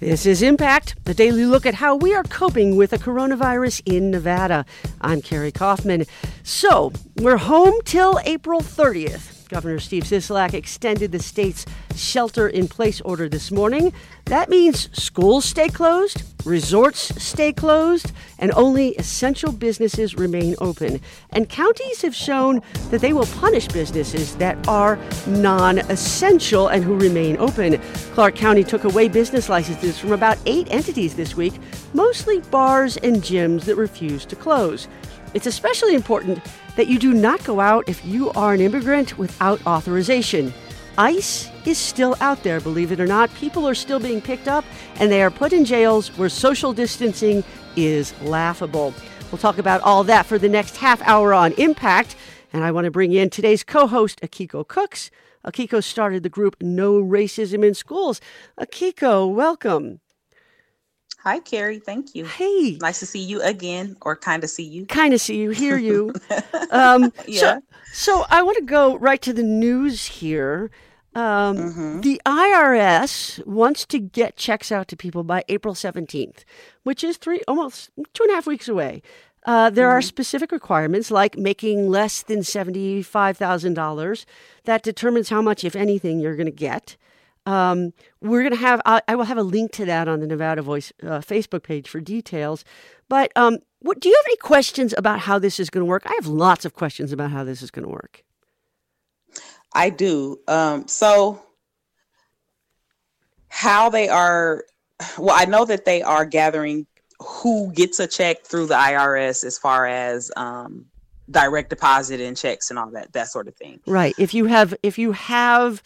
This is Impact, a daily look at how we are coping with the coronavirus in Nevada. I'm Carrie Kaufman. So, we're home till April 30th. Governor Steve Sisolak extended the state's shelter in place order this morning. That means schools stay closed, resorts stay closed, and only essential businesses remain open. And counties have shown that they will punish businesses that are non essential and who remain open. Clark County took away business licenses from about eight entities this week, mostly bars and gyms that refused to close. It's especially important that you do not go out if you are an immigrant without authorization. ICE is still out there, believe it or not. People are still being picked up and they are put in jails where social distancing is laughable. We'll talk about all that for the next half hour on Impact. And I want to bring in today's co host, Akiko Cooks. Akiko started the group No Racism in Schools. Akiko, welcome. Hi, Carrie. Thank you. Hey. Nice to see you again, or kind of see you. Kind of see you, hear you. um, yeah. So, so I want to go right to the news here. Um, mm-hmm. The IRS wants to get checks out to people by April 17th, which is three, almost two and a half weeks away. Uh, there mm-hmm. are specific requirements like making less than $75,000. That determines how much, if anything, you're going to get. Um, we're going to have, I, I, will have a link to that on the Nevada Voice uh, Facebook page for details. But um, what, do you have any questions about how this is going to work? I have lots of questions about how this is going to work. I do. Um, so, how they are, well, I know that they are gathering who gets a check through the IRS as far as um, direct deposit and checks and all that, that sort of thing. Right. If you have, if you have,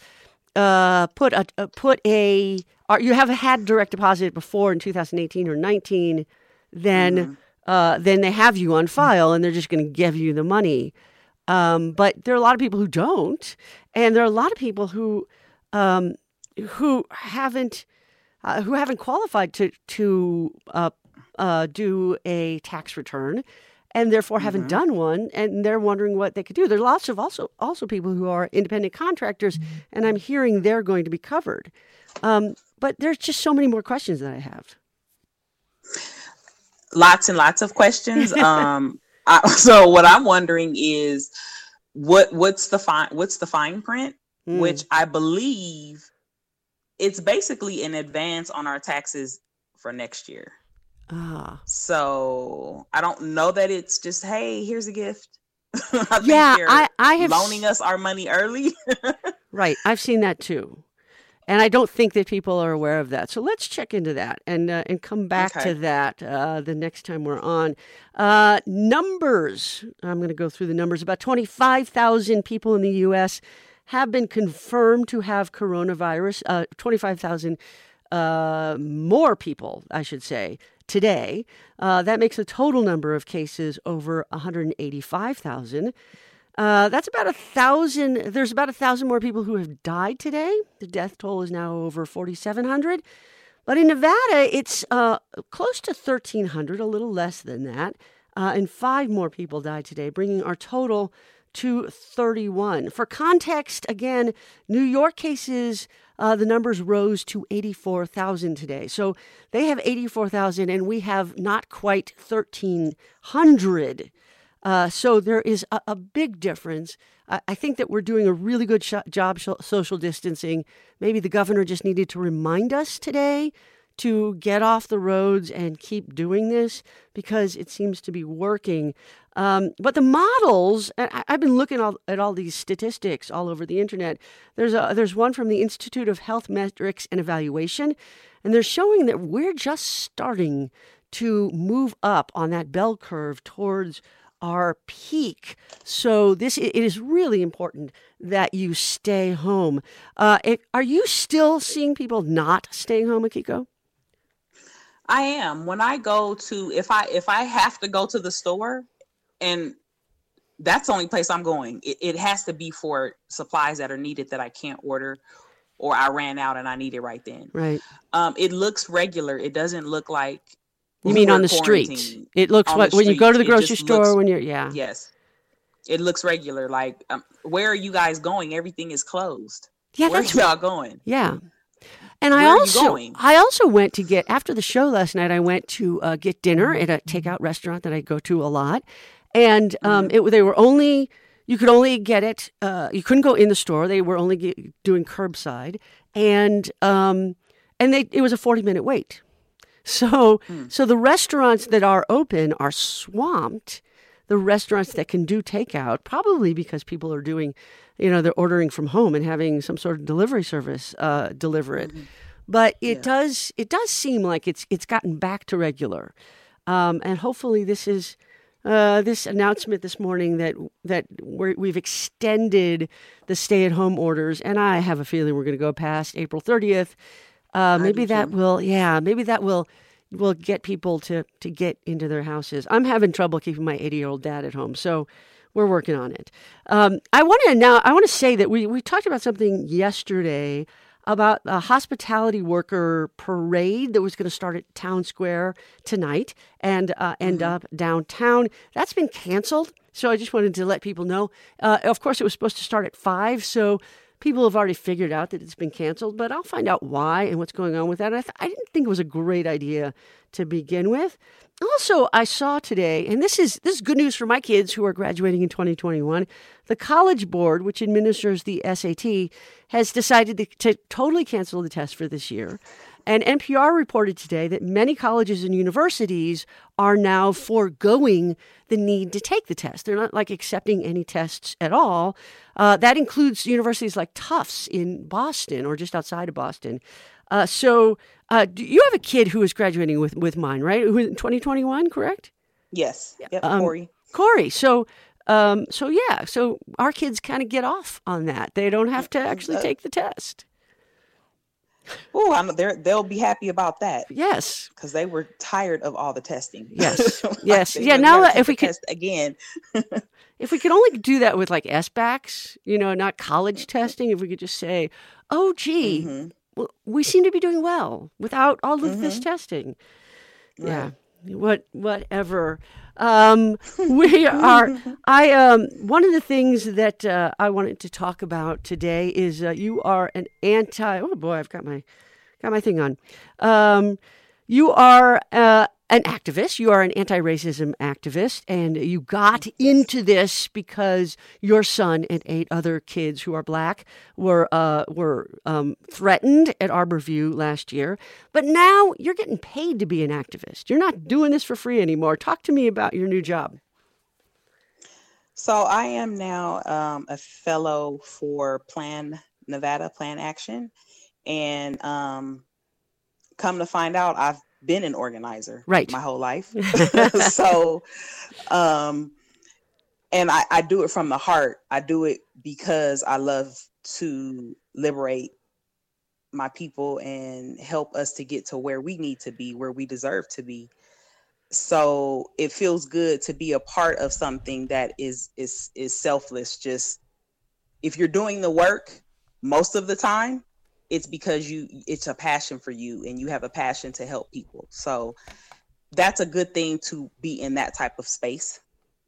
uh, put a uh, put a or you have had direct deposit before in 2018 or 19, then mm-hmm. uh, then they have you on file and they're just going to give you the money. Um, but there are a lot of people who don't, and there are a lot of people who um, who haven't uh, who haven't qualified to to uh, uh, do a tax return and therefore haven't mm-hmm. done one and they're wondering what they could do. There's lots of also also people who are independent contractors mm-hmm. and I'm hearing they're going to be covered. Um, but there's just so many more questions that I have. Lots and lots of questions. um, I, so what I'm wondering is what what's the fine what's the fine print, mm. which I believe it's basically an advance on our taxes for next year. Ah. So I don't know that it's just, hey, here's a gift. I yeah, I, I have loaning us our money early. right. I've seen that too. And I don't think that people are aware of that. So let's check into that and uh, and come back okay. to that uh, the next time we're on. Uh, numbers. I'm going to go through the numbers. About 25,000 people in the U.S. have been confirmed to have coronavirus. Uh, 25,000 uh, more people, I should say, today. Uh, that makes a total number of cases over 185,000. Uh, that's about a thousand. There's about a thousand more people who have died today. The death toll is now over 4,700. But in Nevada, it's uh, close to 1,300, a little less than that. Uh, and five more people died today, bringing our total to 31. For context, again, New York cases uh, the numbers rose to 84,000 today. So they have 84,000 and we have not quite 1,300. Uh, so there is a, a big difference. I, I, think that we're doing a really good sh- job sh- social distancing. Maybe the governor just needed to remind us today to get off the roads and keep doing this because it seems to be working. Um, but the models, I, have been looking all, at all these statistics all over the internet. There's a, there's one from the Institute of Health Metrics and Evaluation, and they're showing that we're just starting to move up on that bell curve towards our peak. So this it is really important that you stay home. Uh, it, are you still seeing people not staying home, Akiko? I am. When I go to if I if I have to go to the store and that's the only place I'm going. It, it has to be for supplies that are needed that I can't order or I ran out and I need it right then. Right. Um, it looks regular. It doesn't look like you mean on the street. It looks like when you go to the grocery store looks, when you're yeah. Yes. It looks regular. Like um, where are you guys going? Everything is closed. Yeah, where are y'all going? Yeah. And I also I also went to get after the show last night. I went to uh, get dinner at a takeout restaurant that I go to a lot, and um, mm-hmm. it, they were only you could only get it. Uh, you couldn't go in the store. They were only get, doing curbside, and um, and they it was a forty minute wait. So mm. so the restaurants that are open are swamped. The restaurants that can do takeout, probably because people are doing, you know, they're ordering from home and having some sort of delivery service uh, deliver it. Mm-hmm. But it yeah. does it does seem like it's it's gotten back to regular, um, and hopefully this is uh, this announcement this morning that that we have extended the stay-at-home orders, and I have a feeling we're going to go past April 30th. Uh, maybe that too. will, yeah, maybe that will will get people to to get into their houses. I'm having trouble keeping my 80 year old dad at home, so we're working on it. Um, I want to now. I want to say that we we talked about something yesterday about a hospitality worker parade that was going to start at Town Square tonight and uh, end mm-hmm. up downtown. That's been canceled. So I just wanted to let people know. Uh, of course, it was supposed to start at 5. So people have already figured out that it's been canceled, but I'll find out why and what's going on with that. I, th- I didn't think it was a great idea to begin with. Also, I saw today, and this is this is good news for my kids who are graduating in 2021. The College Board, which administers the SAT, has decided to, to totally cancel the test for this year. And NPR reported today that many colleges and universities are now foregoing the need to take the test. They're not like accepting any tests at all. Uh, that includes universities like Tufts in Boston or just outside of Boston. Uh, so uh, you have a kid who is graduating with, with mine, right? Who in 2021, correct? Yes. Yep, um, Corey. Corey. So, um, so yeah, so our kids kind of get off on that. They don't have to actually uh, take the test. Oh. They'll be happy about that. Yes, because they were tired of all the testing. Yes, like yes, yeah. Now if we could again, if we could only do that with like SBACs, you know, not college mm-hmm. testing. If we could just say, "Oh, gee, mm-hmm we seem to be doing well without all of mm-hmm. this testing. Right. Yeah. What whatever. Um, we are. I um. One of the things that uh, I wanted to talk about today is uh, you are an anti. Oh boy, I've got my got my thing on. Um, you are uh, an activist. You are an anti racism activist, and you got into this because your son and eight other kids who are black were uh, were um, threatened at Arborview last year. But now you're getting paid to be an activist. You're not doing this for free anymore. Talk to me about your new job. So I am now um, a fellow for Plan Nevada Plan Action, and um, come to find out, I've been an organizer right. my whole life. So um and I, I do it from the heart. I do it because i love to liberate my people and help us to get to where we need to be where we deserve to be. So it feels good to be a part of something that is is is selfless. Just if you're doing the work most of the time it's because you it's a passion for you and you have a passion to help people. So that's a good thing to be in that type of space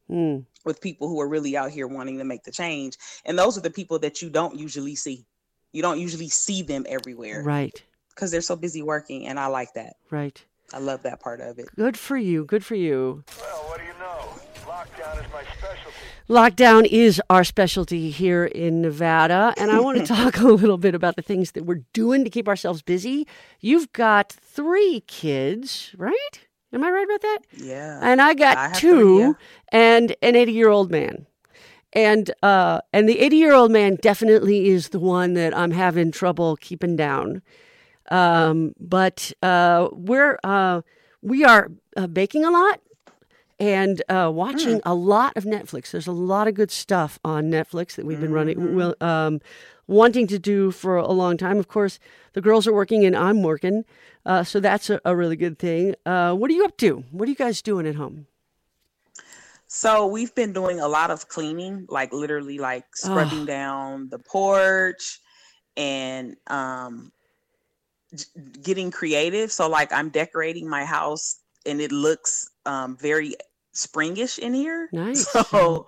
mm. with people who are really out here wanting to make the change. And those are the people that you don't usually see. You don't usually see them everywhere right. because they're so busy working and i like that. Right. I love that part of it. Good for you. Good for you well what do you know lockdown is my specialty Lockdown is our specialty here in Nevada, and I want to talk a little bit about the things that we're doing to keep ourselves busy. You've got three kids, right? Am I right about that? Yeah. And I got I two three, yeah. and an 80 year old man. And uh, and the 80 year old man definitely is the one that I'm having trouble keeping down. Um, but uh, we're uh, we are uh, baking a lot and uh, watching mm. a lot of Netflix. There's a lot of good stuff on Netflix that we've been mm-hmm. running, um, wanting to do for a long time. Of course, the girls are working and I'm working, uh, so that's a, a, really good thing. Uh, what are you up to? What are you guys doing at home? So we've been doing a lot of cleaning, like literally like scrubbing oh. down the porch and um, getting creative. So like I'm decorating my house and it looks um, very springish in here. Nice. So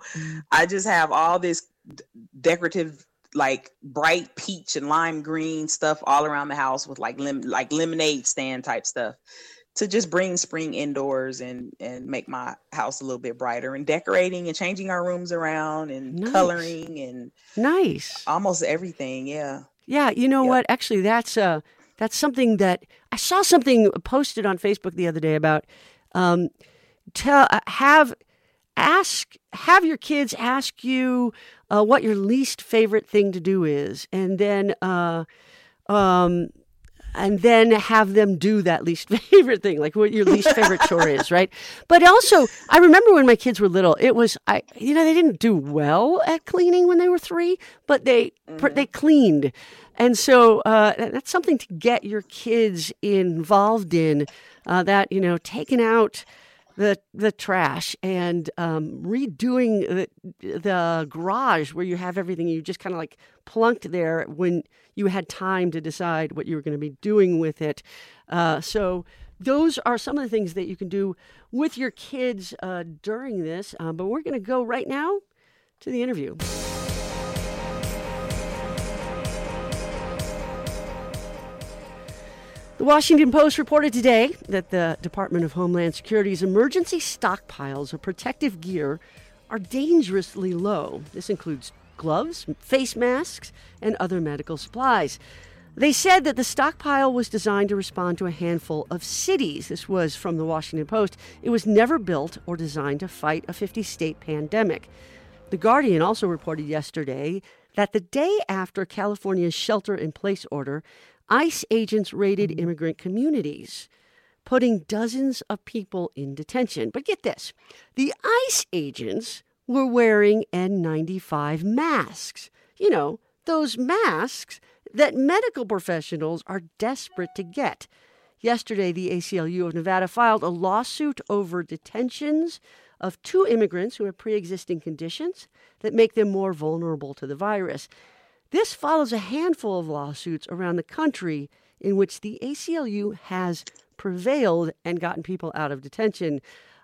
I just have all this decorative like bright peach and lime green stuff all around the house with like lim- like lemonade stand type stuff to just bring spring indoors and and make my house a little bit brighter and decorating and changing our rooms around and nice. coloring and nice almost everything yeah yeah you know yep. what actually that's uh that's something that i saw something posted on facebook the other day about um tell uh, have ask have your kids ask you uh, what your least favorite thing to do is and then uh um and then have them do that least favorite thing, like what your least favorite chore is, right? But also, I remember when my kids were little, it was I, you know, they didn't do well at cleaning when they were three, but they mm-hmm. they cleaned, and so uh, that's something to get your kids involved in. Uh, that you know, taking out the the trash and um, redoing the, the garage where you have everything you just kind of like plunked there when you had time to decide what you were going to be doing with it. Uh, so those are some of the things that you can do with your kids uh, during this. Uh, but we're going to go right now to the interview. The Washington Post reported today that the Department of Homeland Security's emergency stockpiles of protective gear are dangerously low. This includes gloves, face masks, and other medical supplies. They said that the stockpile was designed to respond to a handful of cities. This was from the Washington Post. It was never built or designed to fight a 50 state pandemic. The Guardian also reported yesterday that the day after California's shelter in place order, ICE agents raided mm-hmm. immigrant communities, putting dozens of people in detention. But get this the ICE agents were wearing N95 masks. You know, those masks that medical professionals are desperate to get. Yesterday, the ACLU of Nevada filed a lawsuit over detentions of two immigrants who have pre existing conditions that make them more vulnerable to the virus. This follows a handful of lawsuits around the country in which the ACLU has prevailed and gotten people out of detention.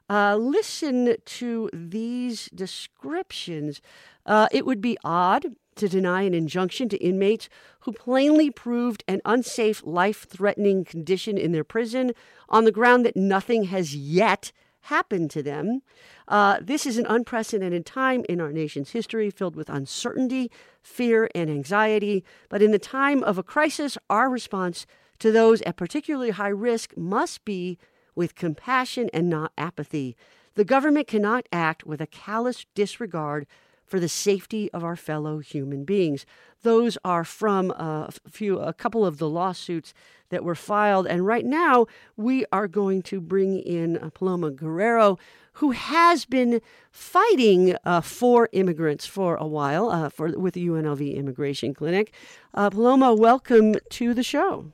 Uh, listen to these descriptions. Uh, it would be odd to deny an injunction to inmates who plainly proved an unsafe, life threatening condition in their prison on the ground that nothing has yet happened to them. Uh, this is an unprecedented time in our nation's history filled with uncertainty, fear, and anxiety. But in the time of a crisis, our response to those at particularly high risk must be with compassion and not apathy. The government cannot act with a callous disregard for the safety of our fellow human beings. Those are from a few, a couple of the lawsuits that were filed, and right now we are going to bring in Paloma Guerrero, who has been fighting uh, for immigrants for a while uh, for with the UNLV Immigration Clinic. Uh, Paloma, welcome to the show.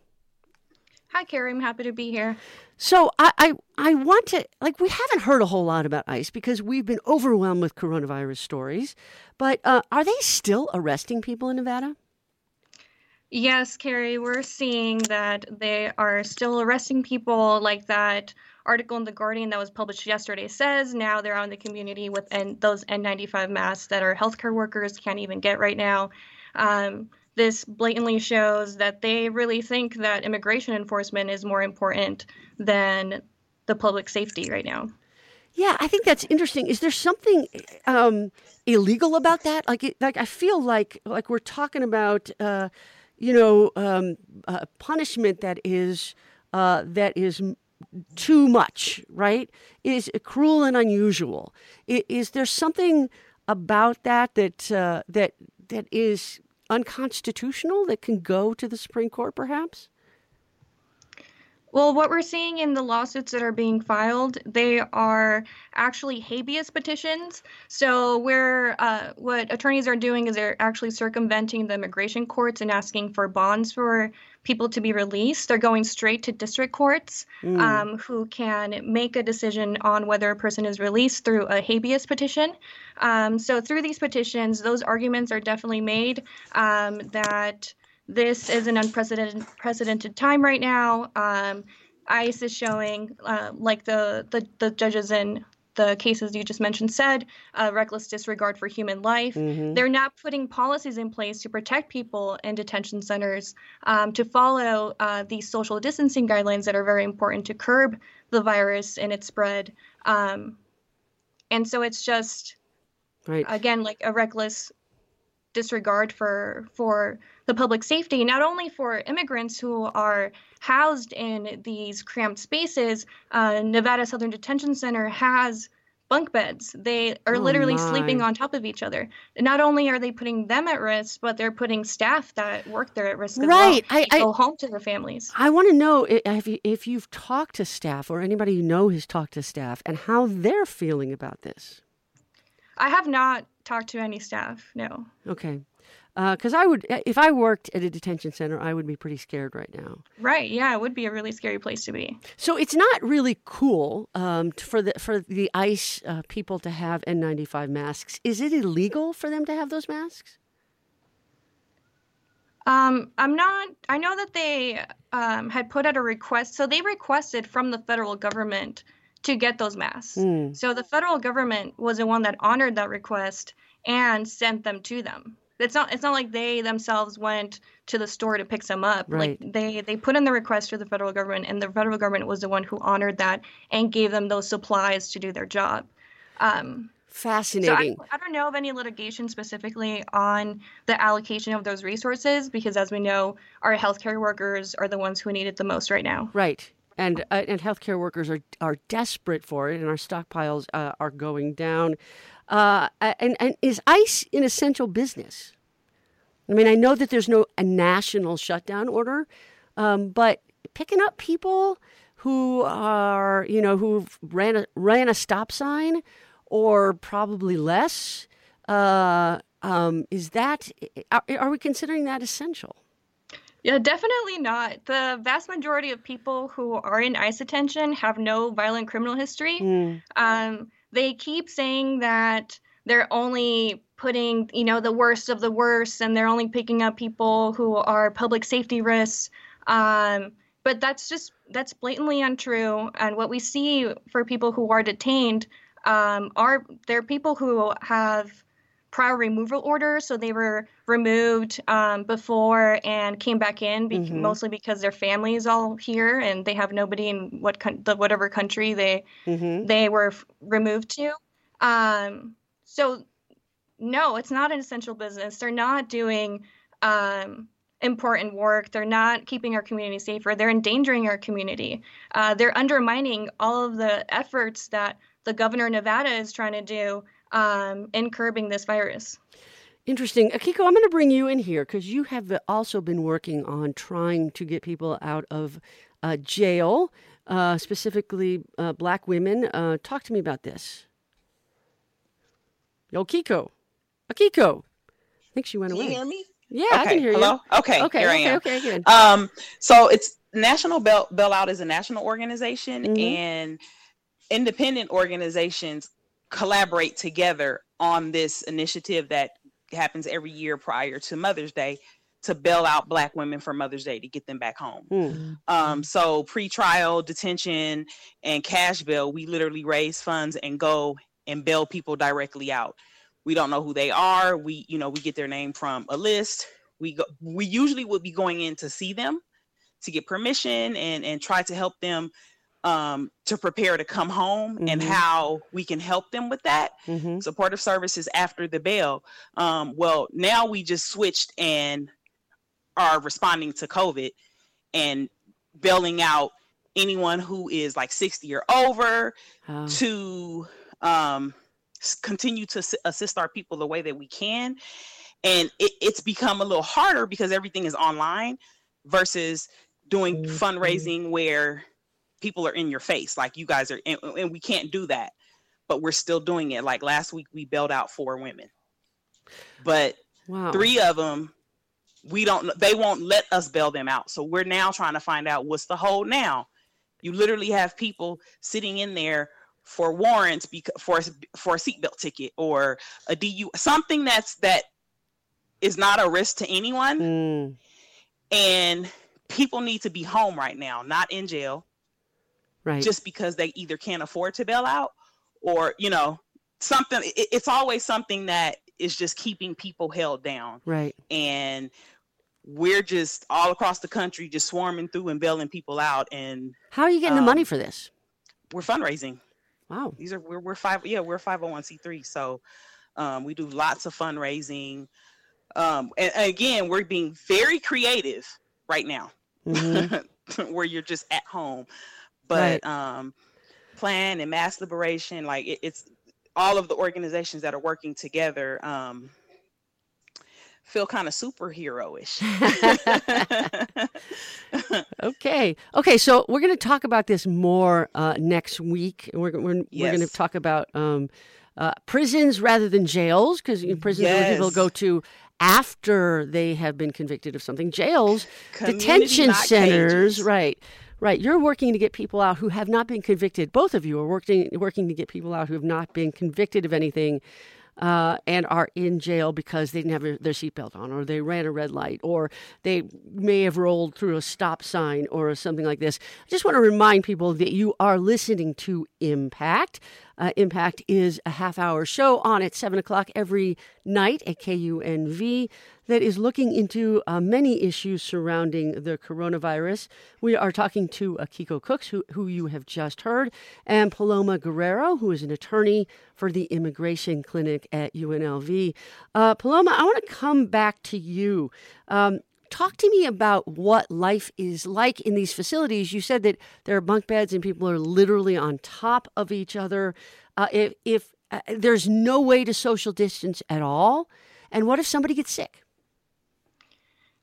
Hi, Carrie. I'm happy to be here. So I, I, I want to like we haven't heard a whole lot about ICE because we've been overwhelmed with coronavirus stories. But uh, are they still arresting people in Nevada? Yes, Carrie. We're seeing that they are still arresting people like that article in the Guardian that was published yesterday says. Now they're out in the community with N- those N95 masks that our healthcare workers can't even get right now. Um, this blatantly shows that they really think that immigration enforcement is more important than the public safety right now. Yeah, I think that's interesting. Is there something um, illegal about that? Like, like I feel like like we're talking about, uh, you know, um, punishment that is uh, that is too much, right? Is cruel and unusual. Is, is there something about that that uh, that that is unconstitutional that can go to the Supreme Court, perhaps? Well, what we're seeing in the lawsuits that are being filed, they are actually habeas petitions. So, where uh, what attorneys are doing is they're actually circumventing the immigration courts and asking for bonds for people to be released. They're going straight to district courts, mm. um, who can make a decision on whether a person is released through a habeas petition. Um, so, through these petitions, those arguments are definitely made um, that this is an unprecedented time right now. Um, ICE is showing, uh, like the, the, the judges in the cases you just mentioned said, uh, reckless disregard for human life. Mm-hmm. They're not putting policies in place to protect people in detention centers, um, to follow uh, these social distancing guidelines that are very important to curb the virus and its spread. Um, and so it's just, right. again, like a reckless disregard for for the public safety, not only for immigrants who are housed in these cramped spaces. Uh, Nevada Southern Detention Center has bunk beds. They are oh literally my. sleeping on top of each other. Not only are they putting them at risk, but they're putting staff that work there at risk right. as well. I, go home to their families. I want to know if, if you've talked to staff or anybody you know has talked to staff and how they're feeling about this. I have not talked to any staff. No. Okay because uh, I would, if I worked at a detention center, I would be pretty scared right now. Right? Yeah, it would be a really scary place to be. So it's not really cool um, for the for the ICE uh, people to have N95 masks. Is it illegal for them to have those masks? Um, I'm not. I know that they um, had put out a request. So they requested from the federal government to get those masks. Mm. So the federal government was the one that honored that request and sent them to them it's not it's not like they themselves went to the store to pick some up. Right. like they they put in the request to the federal government and the federal government was the one who honored that and gave them those supplies to do their job. Um, fascinating so I, I, don't know of any litigation specifically on the allocation of those resources because as we know our healthcare workers are the ones who need it the most right now. Right. And uh, and healthcare workers are are desperate for it, and our stockpiles uh, are going down. Uh, and, and is ICE an essential business? I mean, I know that there's no a national shutdown order, um, but picking up people who are, you know, who ran a, ran a stop sign or probably less, uh, um, is that, are, are we considering that essential? Yeah, definitely not. The vast majority of people who are in ICE detention have no violent criminal history. Mm. Um, they keep saying that they're only putting, you know, the worst of the worst and they're only picking up people who are public safety risks. Um, but that's just that's blatantly untrue. And what we see for people who are detained um, are they're people who have prior removal orders, so they were removed um, before and came back in, be- mm-hmm. mostly because their family is all here and they have nobody in what con- the whatever country they mm-hmm. they were f- removed to. Um, so, no, it's not an essential business. They're not doing um, important work. They're not keeping our community safer. They're endangering our community. Uh, they're undermining all of the efforts that the governor of Nevada is trying to do um, in curbing this virus. Interesting. Akiko, I'm going to bring you in here because you have also been working on trying to get people out of uh, jail, uh, specifically uh, black women. Uh, talk to me about this. Yo, Kiko. Akiko. I think she went can away. Can you hear me? Yeah, okay. I can hear Hello? you. Okay. Okay. Here okay. I am. Okay. Good. Um. So it's National Bail Bailout is a national organization, mm-hmm. and independent organizations collaborate together on this initiative that happens every year prior to Mother's Day to bail out Black women for Mother's Day to get them back home. Mm. Um, so pre-trial detention and cash bail, we literally raise funds and go and bail people directly out. We don't know who they are. We, you know, we get their name from a list. We go. We usually would be going in to see them to get permission and and try to help them um, to prepare to come home mm-hmm. and how we can help them with that. Mm-hmm. Supportive services after the bail. Um, well, now we just switched and are responding to COVID and bailing out anyone who is like 60 or over oh. to um, continue to assist our people the way that we can. And it, it's become a little harder because everything is online versus doing mm-hmm. fundraising where people are in your face like you guys are and, and we can't do that but we're still doing it. Like last week we bailed out four women. But wow. three of them we don't they won't let us bail them out. So we're now trying to find out what's the hold now. You literally have people sitting in there for warrants because for for a seatbelt ticket or a du something that's that is not a risk to anyone. Mm. and people need to be home right now not in jail right. just because they either can't afford to bail out or you know something it, it's always something that is just keeping people held down. Right. And we're just all across the country just swarming through and bailing people out and how are you getting um, the money for this? we're fundraising. Wow. These are we're, we're five yeah we're 501c3 so um, we do lots of fundraising. Um, and, and, again we're being very creative right now. Mm-hmm. where you're just at home but right. um, plan and mass liberation like it, it's all of the organizations that are working together um, feel kind of superhero-ish. okay. Okay. So we're going to talk about this more uh, next week. We're, we're, yes. we're going to talk about um, uh, prisons rather than jails because prisons yes. where people go to after they have been convicted of something. Jails, Community detention centers, cages. right. Right, you're working to get people out who have not been convicted. Both of you are working working to get people out who have not been convicted of anything uh, and are in jail because they didn't have their seatbelt on, or they ran a red light, or they may have rolled through a stop sign or something like this. I just want to remind people that you are listening to Impact. Uh, Impact is a half hour show on at 7 o'clock every night at KUNV that is looking into uh, many issues surrounding the coronavirus. We are talking to Akiko Cooks, who, who you have just heard, and Paloma Guerrero, who is an attorney for the Immigration Clinic at UNLV. Uh, Paloma, I want to come back to you. Um, talk to me about what life is like in these facilities. You said that there are bunk beds and people are literally on top of each other. Uh, if, if uh, there's no way to social distance at all, and what if somebody gets sick?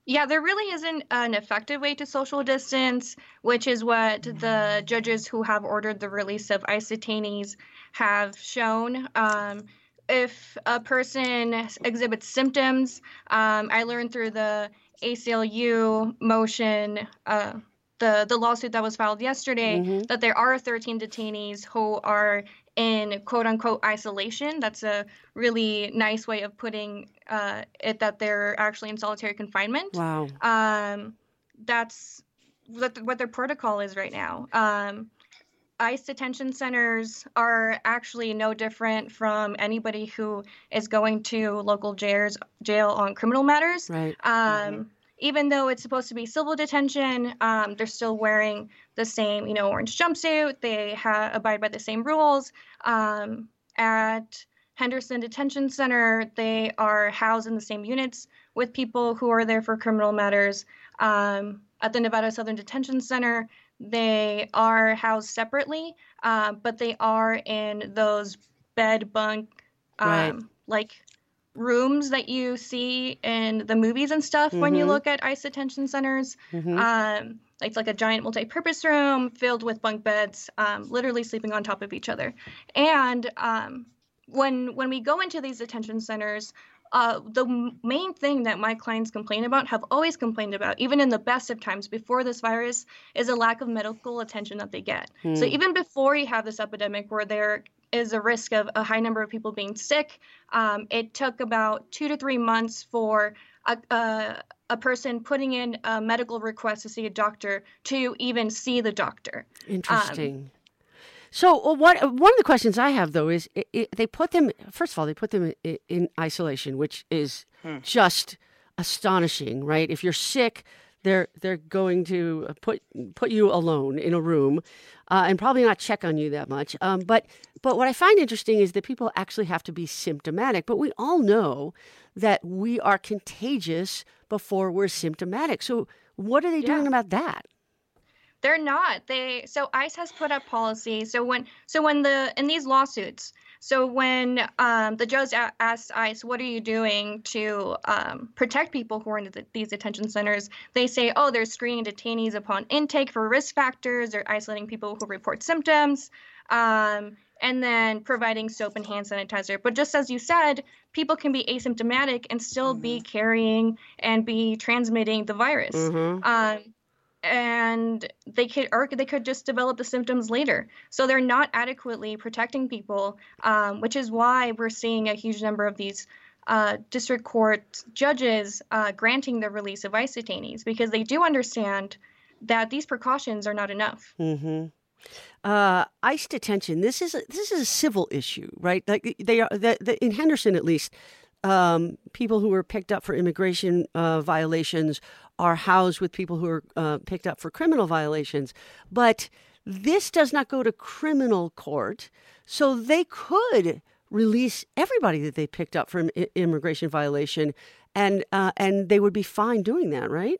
Yeah, there really isn't an effective way to social distance, which is what the judges who have ordered the release of ICE detainees have shown. Um, if a person exhibits symptoms, um, I learned through the ACLU motion, uh, the the lawsuit that was filed yesterday, mm-hmm. that there are 13 detainees who are in quote unquote isolation. That's a really nice way of putting uh, it that they're actually in solitary confinement. Wow. Um, that's what, what their protocol is right now. Um, ICE detention centers are actually no different from anybody who is going to local jails, jail on criminal matters. Right. Um, mm-hmm. Even though it's supposed to be civil detention, um, they're still wearing the same, you know, orange jumpsuit. They ha- abide by the same rules. Um, at Henderson Detention Center, they are housed in the same units with people who are there for criminal matters. Um, at the Nevada Southern Detention Center, they are housed separately, uh, but they are in those bed bunk, um, right. like rooms that you see in the movies and stuff mm-hmm. when you mm-hmm. look at ICE detention centers. Mm-hmm. Um, it's like a giant multi-purpose room filled with bunk beds, um, literally sleeping on top of each other. And um, when when we go into these detention centers, uh, the main thing that my clients complain about, have always complained about, even in the best of times before this virus, is a lack of medical attention that they get. Hmm. So even before you have this epidemic where there is a risk of a high number of people being sick, um, it took about two to three months for a, a, a, person putting in a medical request to see a doctor to even see the doctor. Interesting. Um, so, what one of the questions I have though is it, it, they put them first of all they put them in, in isolation, which is hmm. just astonishing, right? If you're sick, they're they're going to put put you alone in a room, uh, and probably not check on you that much. Um, but but what I find interesting is that people actually have to be symptomatic. But we all know that we are contagious before we're symptomatic. So what are they yeah. doing about that? They're not. They so ICE has put up policy. So when so when the in these lawsuits, so when um, the judge asks ICE, "What are you doing to um, protect people who are in the, these detention centers?" They say, "Oh, they're screening detainees upon intake for risk factors. They're isolating people who report symptoms." Um, and then providing soap and hand sanitizer. But just as you said, people can be asymptomatic and still mm-hmm. be carrying and be transmitting the virus. Mm-hmm. Um, and they could or they could just develop the symptoms later so they're not adequately protecting people um, which is why we're seeing a huge number of these uh, district court judges uh, granting the release of ice detainees because they do understand that these precautions are not enough mm-hmm. Uh, ICE detention. This is a, this is a civil issue, right? Like they are the, the, in Henderson, at least. Um, people who were picked up for immigration uh, violations are housed with people who are uh, picked up for criminal violations. But this does not go to criminal court, so they could release everybody that they picked up for immigration violation, and uh, and they would be fine doing that, right?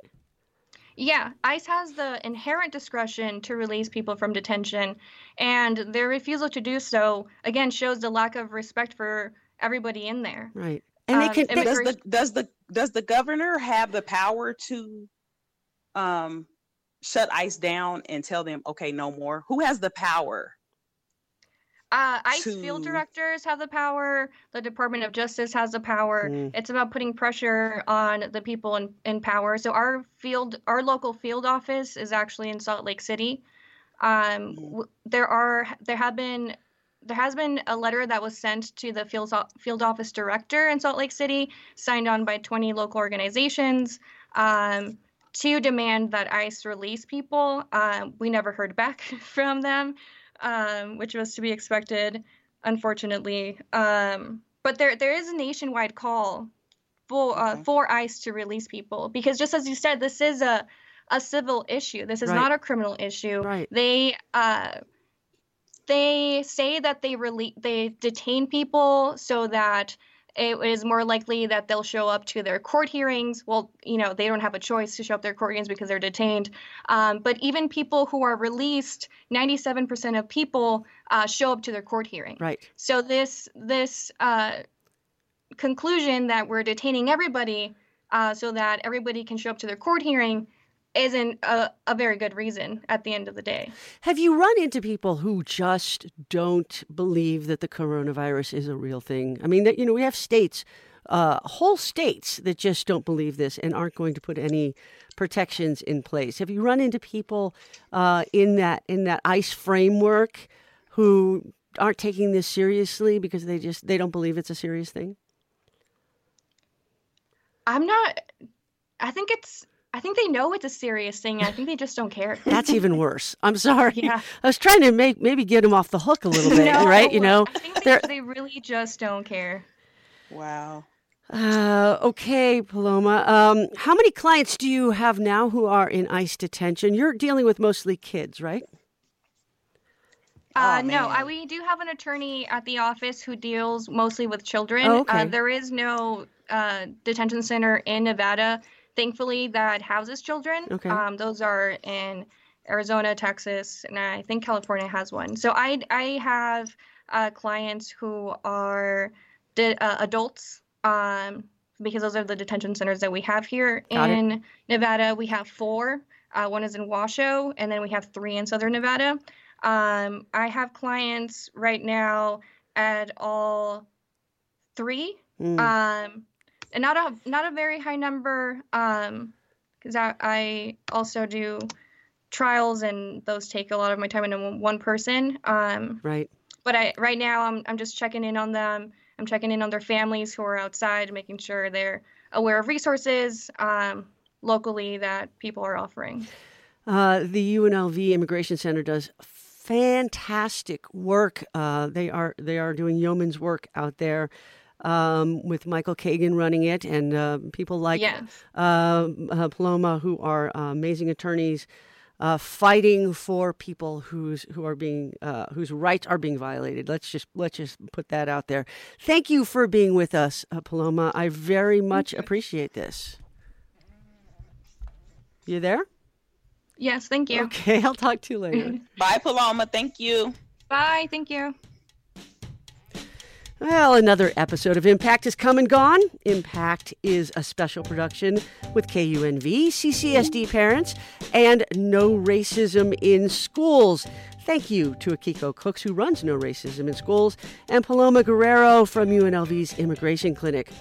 Yeah, ICE has the inherent discretion to release people from detention, and their refusal to do so again shows the lack of respect for everybody in there. Right. And um, they can does the does the does the governor have the power to um shut ICE down and tell them okay no more? Who has the power? Uh, ICE to... field directors have the power. The Department of Justice has the power. Mm. It's about putting pressure on the people in, in power. So our field, our local field office is actually in Salt Lake City. Um, mm. there are there have been there has been a letter that was sent to the field field office director in Salt Lake City, signed on by 20 local organizations. Um, to demand that ICE release people. Um, we never heard back from them um, which was to be expected, unfortunately. Um, but there there is a nationwide call for uh, okay. for ICE to release people because just as you said, this is a a civil issue. This is right. not a criminal issue. Right. They uh, they say that they release they detain people so that it is more likely that they'll show up to their court hearings. Well, you know, they don't have a choice to show up their court hearings because they're detained. Um, but even people who are released, 97% of people uh, show up to their court hearing. Right. So this this uh, conclusion that we're detaining everybody uh, so that everybody can show up to their court hearing isn't a, a very good reason at the end of the day. Have you run into people who just don't believe that the coronavirus is a real thing? I mean, that you know, we have states, uh, whole states that just don't believe this and aren't going to put any protections in place. Have you run into people uh, in that in that ICE framework who aren't taking this seriously because they just they don't believe it's a serious thing? I'm not. I think it's I think they know it's a serious thing. I think they just don't care. That's even worse. I'm sorry. Yeah. I was trying to make maybe get them off the hook a little bit, no, right? You know, I think they, they really just don't care. Wow. Uh, okay, Paloma. Um, how many clients do you have now who are in ICE detention? You're dealing with mostly kids, right? Uh, oh, no, I, we do have an attorney at the office who deals mostly with children. Oh, okay. Uh, there is no uh, detention center in Nevada thankfully that houses children. Okay. Um, those are in Arizona, Texas, and I think California has one. So I I have uh, clients who are uh, adults. Um, because those are the detention centers that we have here Got in it. Nevada. We have four. Uh, one is in Washoe, and then we have three in Southern Nevada. Um, I have clients right now at all three. Mm. Um, and not a not a very high number um because I, I also do trials and those take a lot of my time in one person um right. but i right now i'm i'm just checking in on them. I'm checking in on their families who are outside making sure they're aware of resources um locally that people are offering. Uh, the UNLV Immigration Center does fantastic work. Uh, they are they are doing yeoman's work out there um, with Michael Kagan running it, and uh, people like yes. uh, uh, Paloma, who are uh, amazing attorneys. Uh, fighting for people whose who are being uh, whose rights are being violated. Let's just let's just put that out there. Thank you for being with us, Paloma. I very much appreciate this. You there? Yes, thank you. Okay, I'll talk to you later. Bye, Paloma. Thank you. Bye. Thank you. Well, another episode of Impact has come and gone. Impact is a special production with KUNV, CCSD parents, and No Racism in Schools. Thank you to Akiko Cooks, who runs No Racism in Schools, and Paloma Guerrero from UNLV's Immigration Clinic.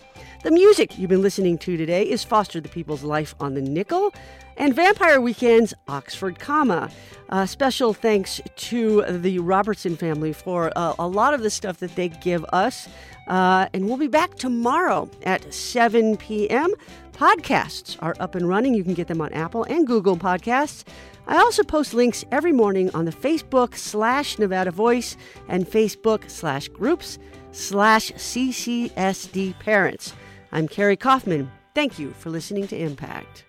The music you've been listening to today is Foster the People's Life on the Nickel and Vampire Weekend's Oxford Comma. Uh, special thanks to the Robertson family for uh, a lot of the stuff that they give us. Uh, and we'll be back tomorrow at 7 p.m. Podcasts are up and running. You can get them on Apple and Google Podcasts. I also post links every morning on the Facebook slash Nevada Voice and Facebook slash groups slash CCSD parents. I'm Carrie Kaufman. Thank you for listening to Impact.